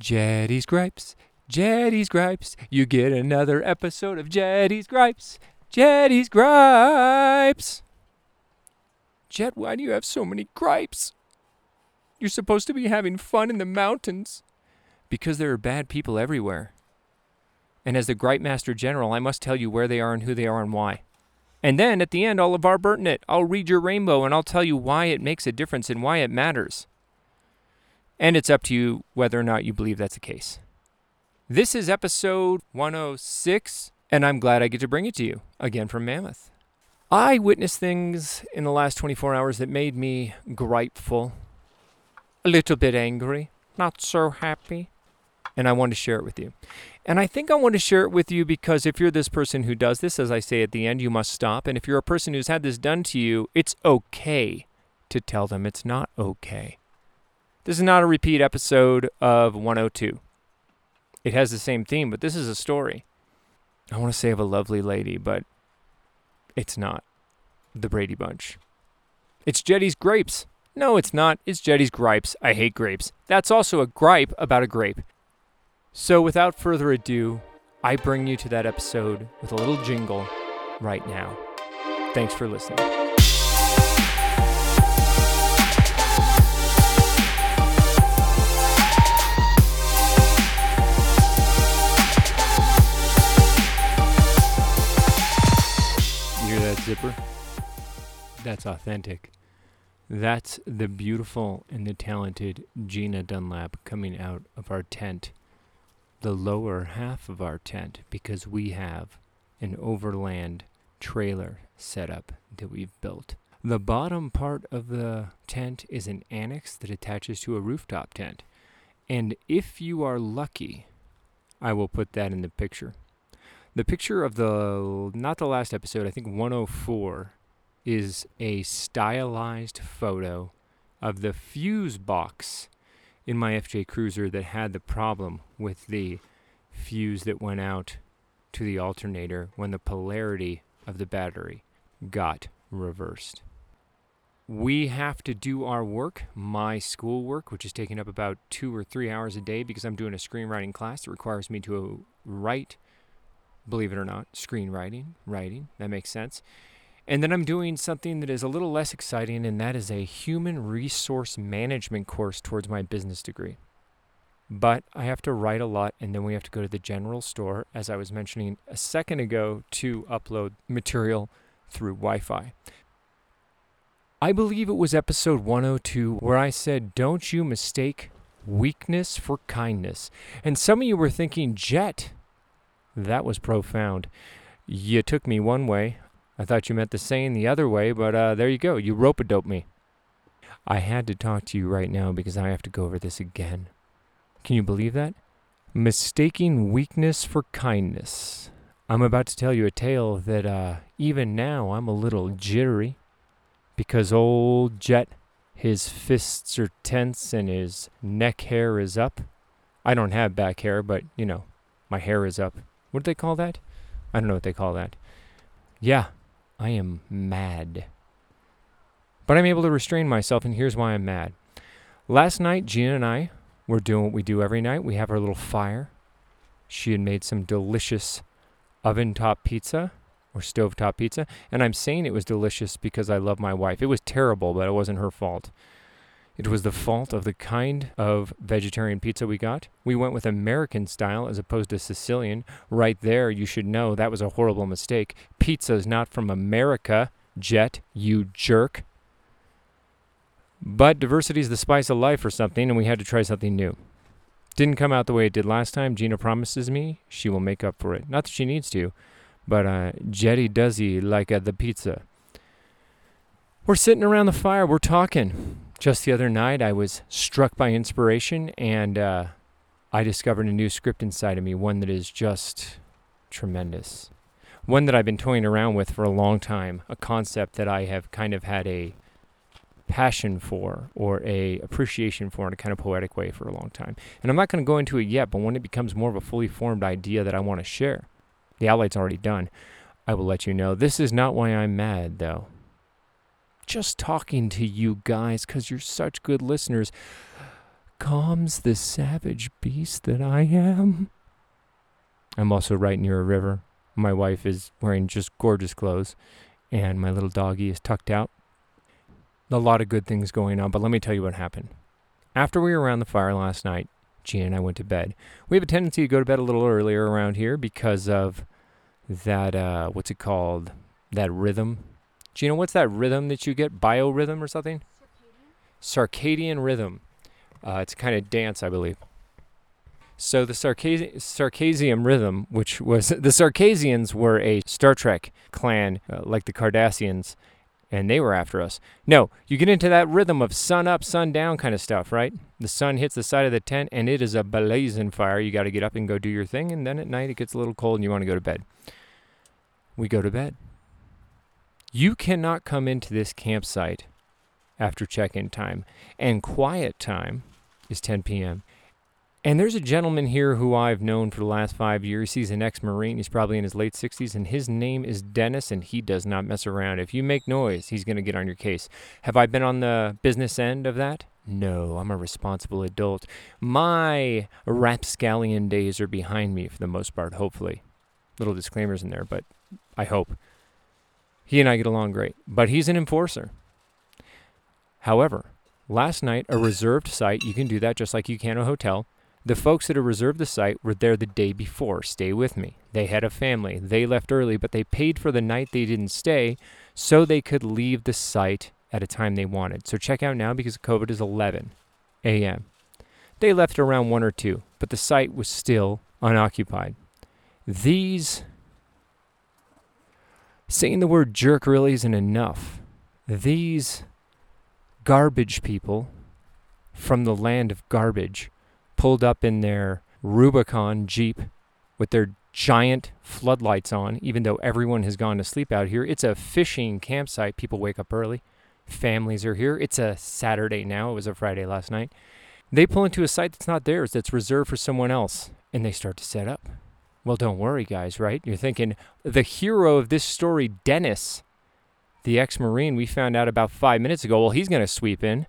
Jetty's Gripes, Jetty's Gripes. You get another episode of Jetty's Gripes, Jetty's Gripes. Jet, why do you have so many gripes? You're supposed to be having fun in the mountains. Because there are bad people everywhere. And as the Gripe Master General, I must tell you where they are and who they are and why. And then at the end, I'll LeVar Burton it. I'll read your rainbow and I'll tell you why it makes a difference and why it matters. And it's up to you whether or not you believe that's the case. This is episode 106, and I'm glad I get to bring it to you again from Mammoth. I witnessed things in the last 24 hours that made me gripeful, a little bit angry, not so happy, and I want to share it with you. And I think I want to share it with you because if you're this person who does this, as I say at the end, you must stop. And if you're a person who's had this done to you, it's okay to tell them it's not okay. This is not a repeat episode of 102. It has the same theme, but this is a story. I want to say of a lovely lady, but it's not the Brady Bunch. It's Jetty's Grapes. No, it's not. It's Jetty's Gripes. I hate grapes. That's also a gripe about a grape. So, without further ado, I bring you to that episode with a little jingle right now. Thanks for listening. Hear that zipper? That's authentic. That's the beautiful and the talented Gina Dunlap coming out of our tent the lower half of our tent because we have an overland trailer setup that we've built. The bottom part of the tent is an annex that attaches to a rooftop tent. And if you are lucky, I will put that in the picture. The picture of the, not the last episode, I think 104, is a stylized photo of the fuse box in my FJ Cruiser that had the problem with the fuse that went out to the alternator when the polarity of the battery got reversed. We have to do our work, my school work, which is taking up about two or three hours a day because I'm doing a screenwriting class that requires me to write, believe it or not, screenwriting, writing. That makes sense. And then I'm doing something that is a little less exciting, and that is a human resource management course towards my business degree. But I have to write a lot, and then we have to go to the general store, as I was mentioning a second ago, to upload material through Wi Fi. I believe it was episode 102 where I said, Don't you mistake weakness for kindness. And some of you were thinking, Jet, that was profound. You took me one way. I thought you meant the saying the other way, but uh, there you go. You rope a dope me. I had to talk to you right now because I have to go over this again. Can you believe that? Mistaking weakness for kindness. I'm about to tell you a tale that uh, even now I'm a little jittery because old Jet, his fists are tense and his neck hair is up. I don't have back hair, but you know, my hair is up. What do they call that? I don't know what they call that. Yeah, I am mad. But I'm able to restrain myself, and here's why I'm mad. Last night, Gina and I we're doing what we do every night. We have our little fire. She had made some delicious oven top pizza or stove top pizza. And I'm saying it was delicious because I love my wife. It was terrible, but it wasn't her fault. It was the fault of the kind of vegetarian pizza we got. We went with American style as opposed to Sicilian. Right there, you should know that was a horrible mistake. Pizza is not from America, Jet, you jerk. But diversity is the spice of life or something, and we had to try something new. Didn't come out the way it did last time. Gina promises me she will make up for it. Not that she needs to, but uh, Jetty does he like uh, the pizza. We're sitting around the fire. We're talking. Just the other night, I was struck by inspiration, and uh, I discovered a new script inside of me, one that is just tremendous. One that I've been toying around with for a long time, a concept that I have kind of had a passion for or a appreciation for in a kind of poetic way for a long time. And I'm not going to go into it yet, but when it becomes more of a fully formed idea that I want to share, the outlight's already done, I will let you know. This is not why I'm mad, though. Just talking to you guys because you're such good listeners calms the savage beast that I am. I'm also right near a river. My wife is wearing just gorgeous clothes, and my little doggie is tucked out. A lot of good things going on, but let me tell you what happened. After we were around the fire last night, Gina and I went to bed. We have a tendency to go to bed a little earlier around here because of that, uh, what's it called? That rhythm. Gina, what's that rhythm that you get? Biorhythm or something? Circadian, Circadian rhythm. Uh, it's kind of dance, I believe. So the Sarcasi- Circassian rhythm, which was the Circassians were a Star Trek clan uh, like the Cardassians, and they were after us. No, you get into that rhythm of sun up, sun down kind of stuff, right? The sun hits the side of the tent and it is a blazing fire. You got to get up and go do your thing, and then at night it gets a little cold and you want to go to bed. We go to bed. You cannot come into this campsite after check in time, and quiet time is 10 p.m. And there's a gentleman here who I've known for the last five years. He's an ex Marine. He's probably in his late 60s, and his name is Dennis, and he does not mess around. If you make noise, he's going to get on your case. Have I been on the business end of that? No, I'm a responsible adult. My rapscallion days are behind me for the most part, hopefully. Little disclaimers in there, but I hope. He and I get along great, but he's an enforcer. However, last night, a reserved site, you can do that just like you can a hotel the folks that had reserved the site were there the day before. Stay with me. They had a family. They left early, but they paid for the night they didn't stay so they could leave the site at a time they wanted. So check out now because COVID is 11 a.m. They left around 1 or 2, but the site was still unoccupied. These. Saying the word jerk really isn't enough. These garbage people from the land of garbage pulled up in their Rubicon Jeep with their giant floodlights on, even though everyone has gone to sleep out here. It's a fishing campsite. People wake up early. Families are here. It's a Saturday now. It was a Friday last night. They pull into a site that's not theirs, that's reserved for someone else, and they start to set up. Well, don't worry, guys, right? You're thinking the hero of this story, Dennis, the ex Marine we found out about five minutes ago, well, he's going to sweep in,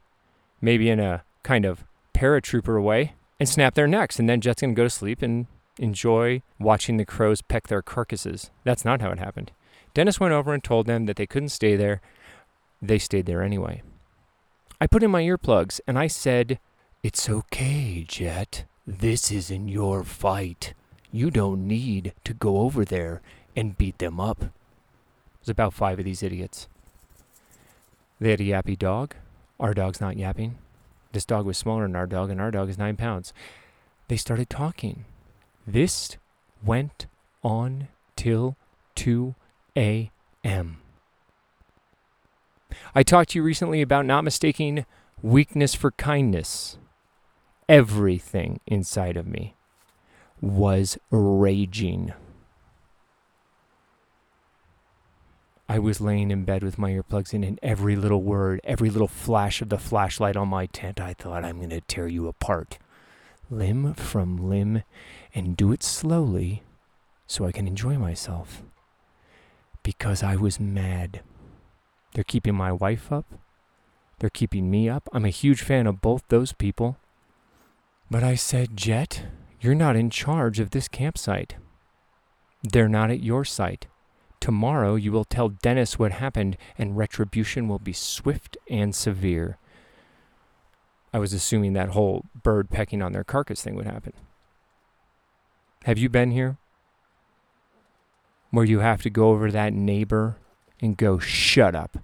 maybe in a kind of paratrooper way and snap their necks. And then Jet's going to go to sleep and enjoy watching the crows peck their carcasses. That's not how it happened. Dennis went over and told them that they couldn't stay there. They stayed there anyway. I put in my earplugs and I said, It's okay, Jet. This isn't your fight. You don't need to go over there and beat them up. There's about five of these idiots. They had a yappy dog. Our dog's not yapping. This dog was smaller than our dog, and our dog is nine pounds. They started talking. This went on till 2 a.m. I talked to you recently about not mistaking weakness for kindness. Everything inside of me was raging. I was laying in bed with my earplugs in, and every little word, every little flash of the flashlight on my tent, I thought, I'm going to tear you apart, limb from limb, and do it slowly so I can enjoy myself. Because I was mad. They're keeping my wife up. They're keeping me up. I'm a huge fan of both those people. But I said, Jet, you're not in charge of this campsite. They're not at your site. Tomorrow you will tell Dennis what happened, and retribution will be swift and severe. I was assuming that whole bird pecking on their carcass thing would happen. Have you been here? Where you have to go over to that neighbor and go, shut up.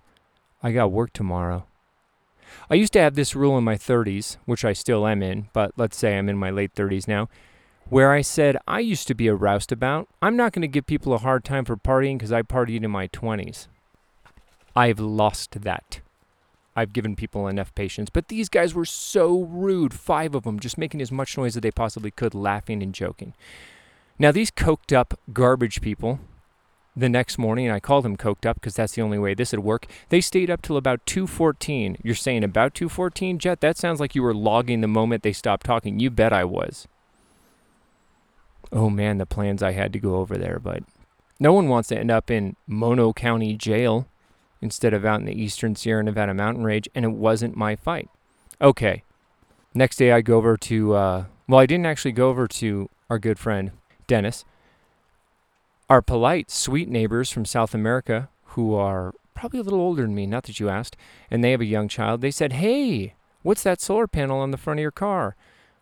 I got work tomorrow. I used to have this rule in my 30s, which I still am in, but let's say I'm in my late 30s now where I said I used to be a roustabout. I'm not going to give people a hard time for partying because I partied in my 20s. I've lost that. I've given people enough patience, but these guys were so rude, five of them, just making as much noise as they possibly could, laughing and joking. Now, these coked up garbage people, the next morning, I called them coked up because that's the only way this would work. They stayed up till about 2:14. You're saying about 2:14, Jet? That sounds like you were logging the moment they stopped talking. You bet I was oh man, the plans I had to go over there. But no one wants to end up in Mono County Jail instead of out in the eastern Sierra Nevada mountain range, and it wasn't my fight. Okay, Next day, I go over to, uh, well, I didn't actually go over to our good friend, Dennis. Our polite, sweet neighbors from South America who are probably a little older than me, not that you asked, and they have a young child, they said, Hey, what's that solar panel on the front of your car?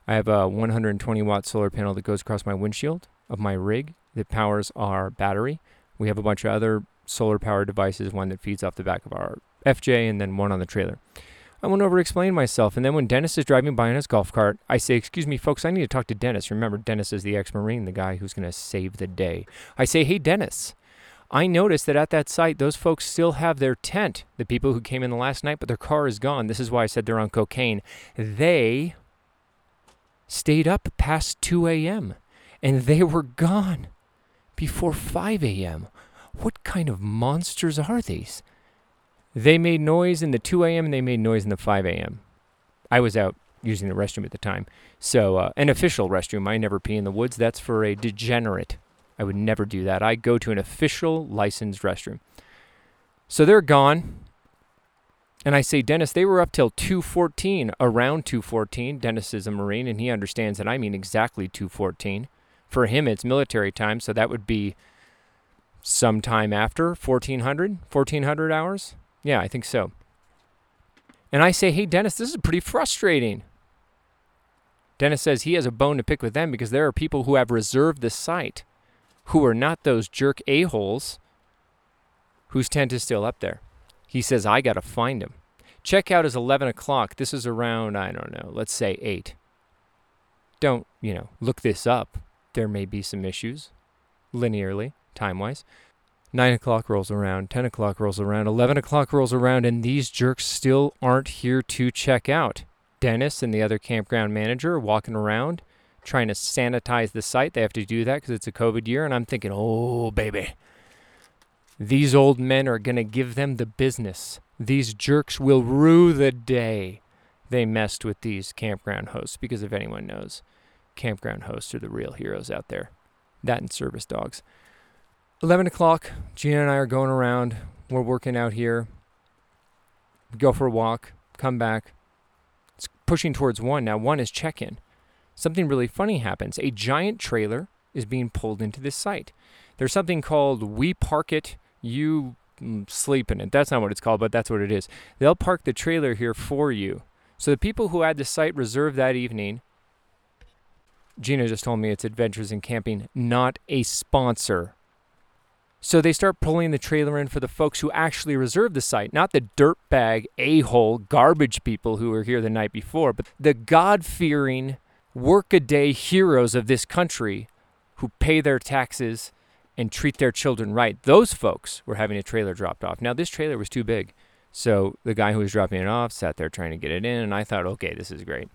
I have a 120 watt solar panel that goes across my windshield of my rig that powers our battery. We have a bunch of other solar powered devices, one that feeds off the back of our FJ and then one on the trailer. I went over to explain myself, and then when Dennis is driving by in his golf cart, I say, Excuse me, folks, I need to talk to Dennis. Remember, Dennis is the ex Marine, the guy who's going to save the day. I say, Hey, Dennis, I noticed that at that site, those folks still have their tent. The people who came in the last night, but their car is gone. This is why I said they're on cocaine. They stayed up past 2 a.m. and they were gone before 5 a.m. What kind of monsters are these? They made noise in the 2 a.m. and they made noise in the 5 a.m. I was out using the restroom at the time. So, uh, an official restroom. I never pee in the woods. That's for a degenerate. I would never do that. I go to an official licensed restroom. So they're gone. And I say, Dennis, they were up till 214, around 214. Dennis is a Marine and he understands that I mean exactly 214. For him, it's military time, so that would be sometime after 1400, 1400 hours. Yeah, I think so. And I say, hey, Dennis, this is pretty frustrating. Dennis says he has a bone to pick with them because there are people who have reserved the site who are not those jerk a-holes whose tent is still up there. He says, I got to find him. Checkout is 11 o'clock. This is around, I don't know, let's say 8. Don't, you know, look this up. There may be some issues linearly, time wise. 9 o'clock rolls around, 10 o'clock rolls around, 11 o'clock rolls around, and these jerks still aren't here to check out. Dennis and the other campground manager are walking around trying to sanitize the site. They have to do that because it's a COVID year. And I'm thinking, oh, baby, these old men are going to give them the business. These jerks will rue the day they messed with these campground hosts because if anyone knows, campground hosts are the real heroes out there. That and service dogs. 11 o'clock, Gina and I are going around. We're working out here. go for a walk, come back. It's pushing towards one. Now, one is check in something really funny happens. A giant trailer is being pulled into this site. There's something called We Park It, You mm, Sleep in It. That's not what it's called, but that's what it is. They'll park the trailer here for you. So the people who had the site reserved that evening, Gina just told me it's Adventures in Camping, not a sponsor. So they start pulling the trailer in for the folks who actually reserved the site, not the dirtbag, a hole, garbage people who were here the night before, but the God fearing, workaday heroes of this country who pay their taxes and treat their children right. Those folks were having a trailer dropped off. Now, this trailer was too big. So the guy who was dropping it off sat there trying to get it in, and I thought, okay, this is great.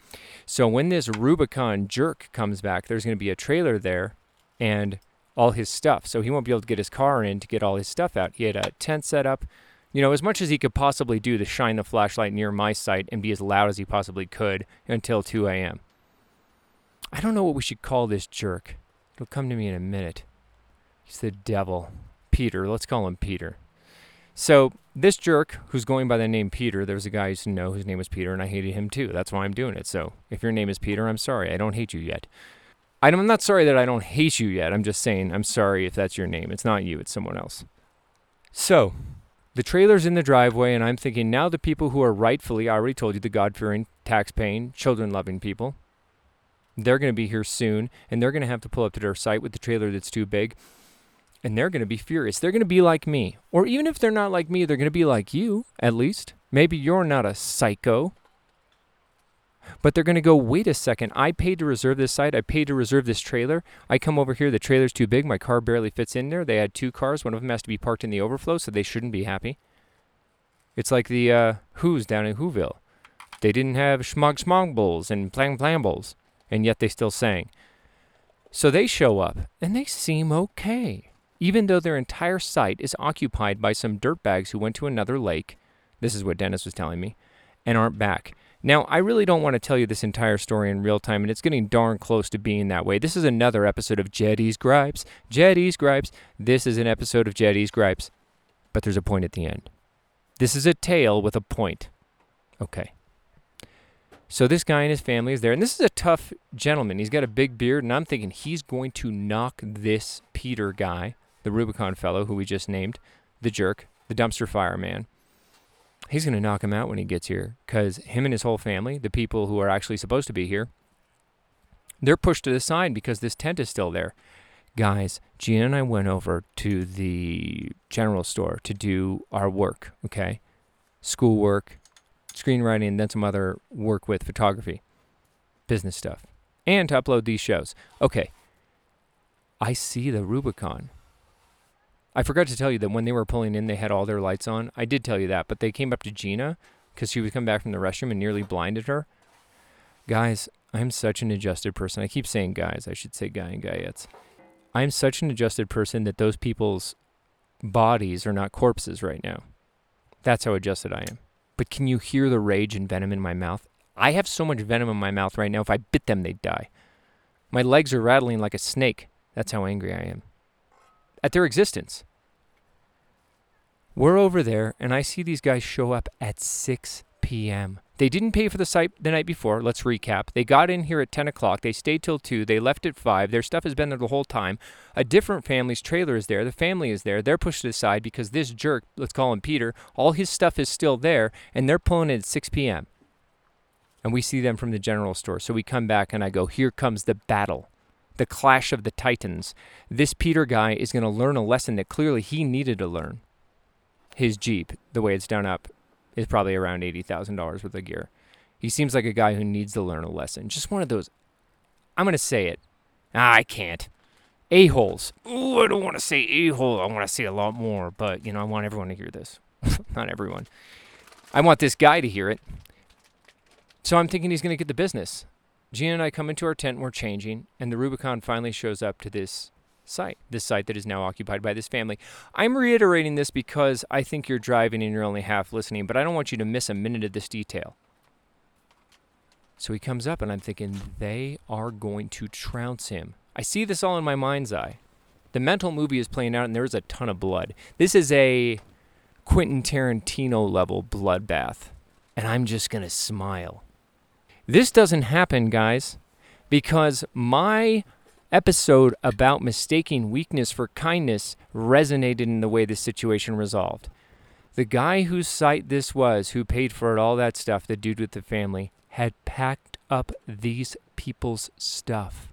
So when this Rubicon jerk comes back, there's going to be a trailer there and all his stuff. So he won't be able to get his car in to get all his stuff out. He had a tent set up, you know, as much as he could possibly do to shine the flashlight near my site and be as loud as he possibly could until 2 a.m. I don't know what we should call this jerk. It'll come to me in a minute. He's the devil. Peter. Let's call him Peter. So, this jerk who's going by the name Peter, there was a guy I used to know whose name was Peter, and I hated him too. That's why I'm doing it. So, if your name is Peter, I'm sorry. I don't hate you yet. I'm not sorry that I don't hate you yet. I'm just saying I'm sorry if that's your name. It's not you, it's someone else. So, the trailer's in the driveway, and I'm thinking now the people who are rightfully, I already told you, the God fearing, tax paying, children loving people, they're going to be here soon, and they're going to have to pull up to their site with the trailer that's too big. And they're going to be furious. They're going to be like me. Or even if they're not like me, they're going to be like you, at least. Maybe you're not a psycho. But they're going to go, wait a second. I paid to reserve this site. I paid to reserve this trailer. I come over here. The trailer's too big. My car barely fits in there. They had two cars. One of them has to be parked in the overflow, so they shouldn't be happy. It's like the uh, Who's down in Whoville. They didn't have schmog schmogbles and plang plambles and yet they still sang. So they show up, and they seem okay, even though their entire site is occupied by some dirtbags who went to another lake. This is what Dennis was telling me, and aren't back. Now, I really don't want to tell you this entire story in real time, and it's getting darn close to being that way. This is another episode of Jetty's Gripes. Jetty's Gripes. This is an episode of Jetty's Gripes. But there's a point at the end. This is a tale with a point. Okay. So this guy and his family is there, and this is a tough gentleman. He's got a big beard, and I'm thinking he's going to knock this Peter guy, the Rubicon fellow who we just named, the jerk, the dumpster fire man. He's going to knock him out when he gets here because him and his whole family, the people who are actually supposed to be here, they're pushed to the side because this tent is still there. Guys, Gina and I went over to the general store to do our work, okay? Schoolwork, screenwriting, and then some other work with photography, business stuff, and to upload these shows. Okay, I see the Rubicon. I forgot to tell you that when they were pulling in, they had all their lights on. I did tell you that, but they came up to Gina because she was coming back from the restroom and nearly blinded her. Guys, I'm such an adjusted person. I keep saying guys. I should say guy and guyettes. I'm such an adjusted person that those people's bodies are not corpses right now. That's how adjusted I am. But can you hear the rage and venom in my mouth? I have so much venom in my mouth right now, if I bit them, they'd die. My legs are rattling like a snake. That's how angry I am. At their existence. We're over there, and I see these guys show up at 6 p.m. They didn't pay for the site the night before. Let's recap. They got in here at 10 o'clock. They stayed till 2. They left at 5. Their stuff has been there the whole time. A different family's trailer is there. The family is there. They're pushed aside because this jerk, let's call him Peter, all his stuff is still there, and they're pulling at 6 p.m. And we see them from the general store. So we come back, and I go, Here comes the battle. The clash of the titans. This Peter guy is going to learn a lesson that clearly he needed to learn. His Jeep, the way it's done up, is probably around $80,000 worth of gear. He seems like a guy who needs to learn a lesson. Just one of those, I'm going to say it. Ah, I can't. A-holes. Ooh, I don't want to say a-hole. I want to say a lot more, but, you know, I want everyone to hear this. Not everyone. I want this guy to hear it. So I'm thinking he's going to get the business. Gina and I come into our tent, and we're changing, and the Rubicon finally shows up to this site, this site that is now occupied by this family. I'm reiterating this because I think you're driving and you're only half listening, but I don't want you to miss a minute of this detail. So he comes up, and I'm thinking, they are going to trounce him. I see this all in my mind's eye. The mental movie is playing out, and there's a ton of blood. This is a Quentin Tarantino level bloodbath, and I'm just going to smile. This doesn't happen, guys, because my episode about mistaking weakness for kindness resonated in the way the situation resolved. The guy whose site this was, who paid for it, all that stuff, the dude with the family, had packed up these people's stuff.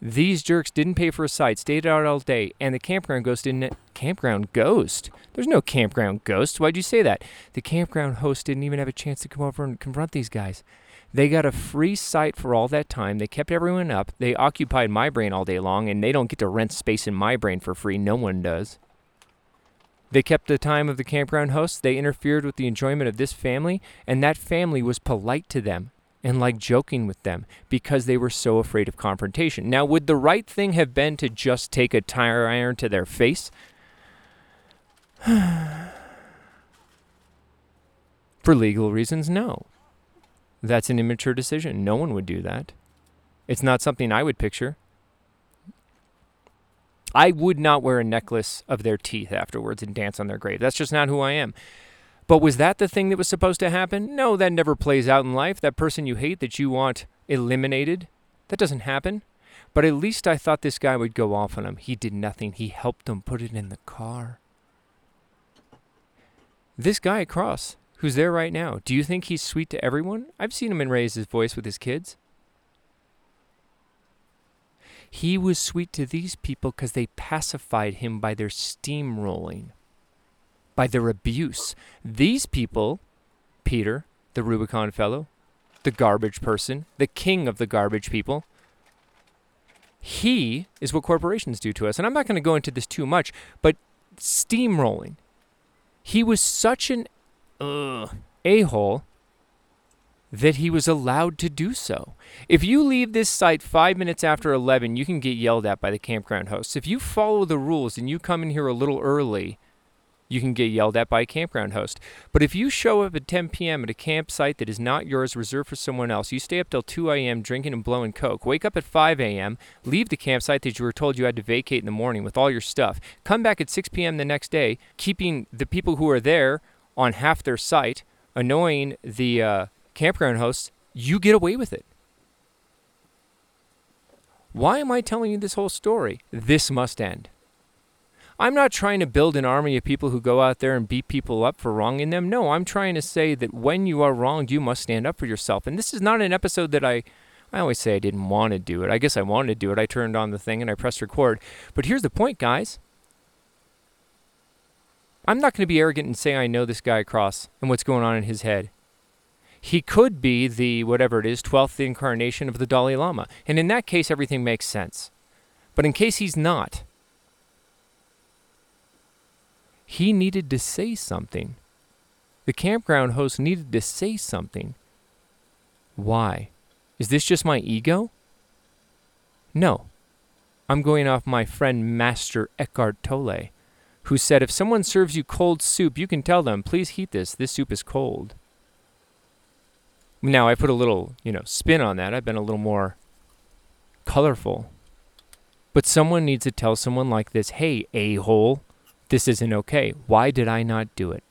These jerks didn't pay for a site, stayed out all day, and the campground ghost didn't. Campground ghost? There's no campground ghost. Why'd you say that? The campground host didn't even have a chance to come over and confront these guys. They got a free site for all that time. They kept everyone up. They occupied my brain all day long, and they don't get to rent space in my brain for free. No one does. They kept the time of the campground hosts. They interfered with the enjoyment of this family, and that family was polite to them and like joking with them because they were so afraid of confrontation. Now, would the right thing have been to just take a tire iron to their face? For legal reasons, no. That's an immature decision. No one would do that. It's not something I would picture. I would not wear a necklace of their teeth afterwards and dance on their grave. That's just not who I am. But was that the thing that was supposed to happen? No, that never plays out in life. That person you hate that you want eliminated, that doesn't happen. But at least I thought this guy would go off on him. He did nothing. He helped them put it in the car. This guy across, who's there right now, do you think he's sweet to everyone? I've seen him and raise his voice with his kids. He was sweet to these people because they pacified him by their steamrolling, by their abuse. These people, Peter, the Rubicon fellow, the garbage person, the king of the garbage people, he is what corporations do to us. And I'm not going to go into this too much, but steamrolling. He was such an a hole that he was allowed to do so. If you leave this site five minutes after 11, you can get yelled at by the campground hosts. If you follow the rules and you come in here a little early, you can get yelled at by a campground host. But if you show up at 10 p.m. at a campsite that is not yours, reserved for someone else, you stay up till 2 a.m. drinking and blowing coke, wake up at 5 a.m., leave the campsite that you were told you had to vacate in the morning with all your stuff, come back at 6 p.m. the next day, keeping the people who are there on half their site, annoying the uh, campground hosts you get away with it. Why am I telling you this whole story? This must end. I'm not trying to build an army of people who go out there and beat people up for wronging them. No, I'm trying to say that when you are wronged, you must stand up for yourself. And this is not an episode that I I always say I didn't want to do it. I guess I wanted to do it. I turned on the thing and I pressed record. But here's the point, guys. I'm not going to be arrogant and say I know this guy across and what's going on in his head. He could be the, whatever it is, 12th incarnation of the Dalai Lama. And in that case, everything makes sense. But in case he's not, he needed to say something. The campground host needed to say something. Why? Is this just my ego? No. I'm going off my friend Master Eckhart Tolle, who said if someone serves you cold soup, you can tell them, please heat this, this soup is cold. Now, I put a little, you know, spin on that. I've been a little more colorful. But someone needs to tell someone like this, hey, a hole, this isn't okay. Why did I not do it?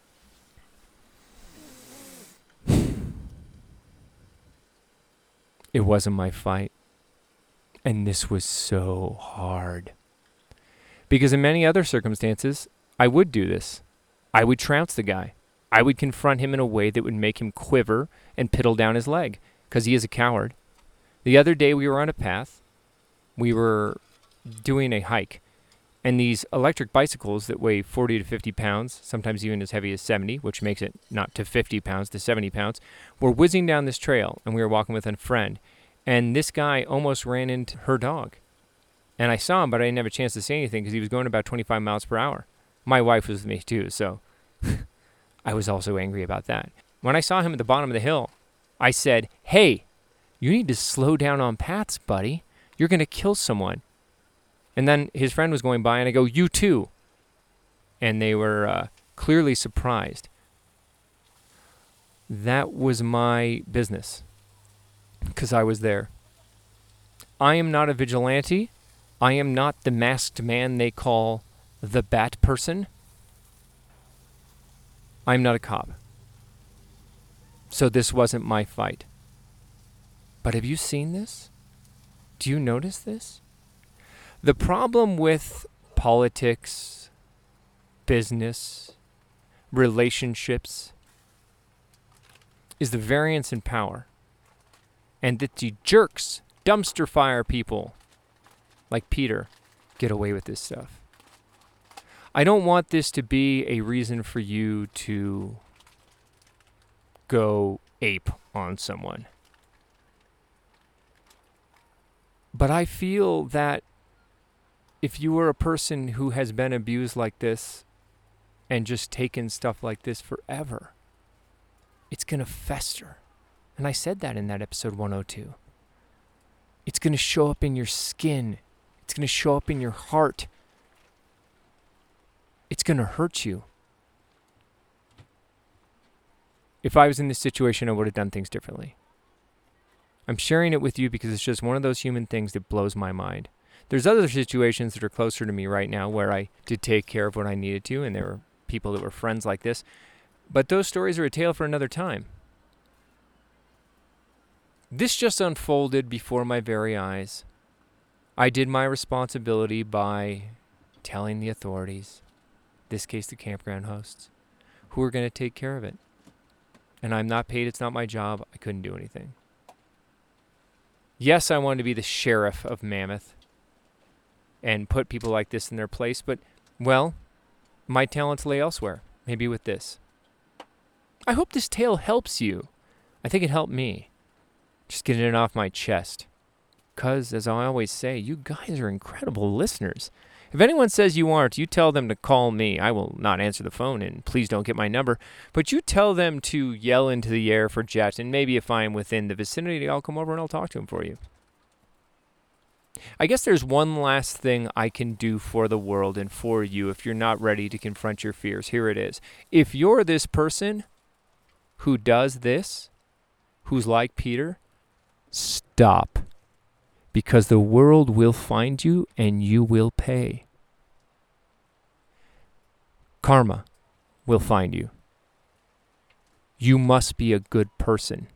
It wasn't my fight. And this was so hard. Because in many other circumstances, I would do this. I would trounce the guy. I would confront him in a way that would make him quiver and piddle down his leg, because he is a coward. The other day, we were on a path. We were doing a hike. And these electric bicycles that weigh 40 to 50 pounds, sometimes even as heavy as 70, which makes it not to 50 pounds, to 70 pounds, were whizzing down this trail. And we were walking with a friend. And this guy almost ran into her dog. And I saw him, but I didn't have a chance to say anything because he was going about 25 miles per hour. My wife was with me too, so I was also angry about that. When I saw him at the bottom of the hill, I said, Hey, you need to slow down on paths, buddy. You're going to kill someone. And then his friend was going by, and I go, You too. And they were uh, clearly surprised. That was my business because I was there. I am not a vigilante. I am not the masked man they call the bat person. I'm not a cop. So this wasn't my fight. But have you seen this? Do you notice this? The problem with politics, business, relationships is the variance in power and that the jerks, dumpster fire people like Peter get away with this stuff. I don't want this to be a reason for you to go ape on someone. But I feel that if you are a person who has been abused like this and just taken stuff like this forever, it's going to fester. And I said that in that episode 102. It's going to show up in your skin, it's going to show up in your heart. It's going to hurt you. If I was in this situation, I would have done things differently. I'm sharing it with you because it's just one of those human things that blows my mind. There's other situations that are closer to me right now where I did take care of what I needed to, and there were people that were friends like this. But those stories are a tale for another time. This just unfolded before my very eyes. I did my responsibility by telling the authorities, this case the campground hosts, who are going to take care of it. And I'm not paid, it's not my job. I couldn't do anything. Yes, I wanted to be the sheriff of Mammoth and put people like this in their place, but, well, my talents lay elsewhere, maybe with this. I hope this tale helps you. I think it helped me. Just getting it off my chest. Because, as I always say, you guys are incredible listeners. If anyone says you aren't, you tell them to call me. I will not answer the phone, and please don't get my number. But you tell them to yell into the air for Jet, and maybe if I'm within the vicinity, I'll come over and I'll talk to him for you. I guess there's one last thing I can do for the world and for you if you're not ready to confront your fears. Here it is. If you're this person who does this, who's like Peter, Stop. Because the world will find you and you will pay. Karma will find you. You must be a good person.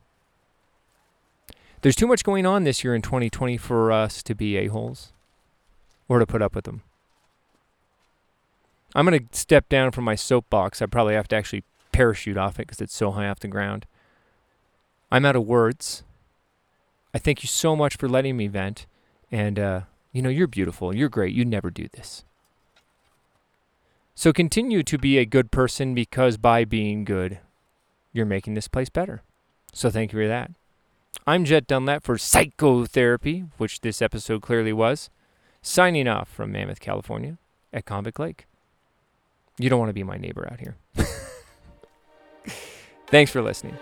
There's too much going on this year in 2020 for us to be a-holes or to put up with them. I'm going to step down from my soapbox. I probably have to actually parachute off it because it's so high off the ground. I'm out of words. I thank you so much for letting me vent. And, uh, you know, you're beautiful. You're great. You never do this. So continue to be a good person because by being good, you're making this place better. So thank you for that. I'm Jet Dunlap for Psychotherapy, which this episode clearly was, signing off from Mammoth, California at Convict Lake. You don't want to be my neighbor out here. Thanks for listening.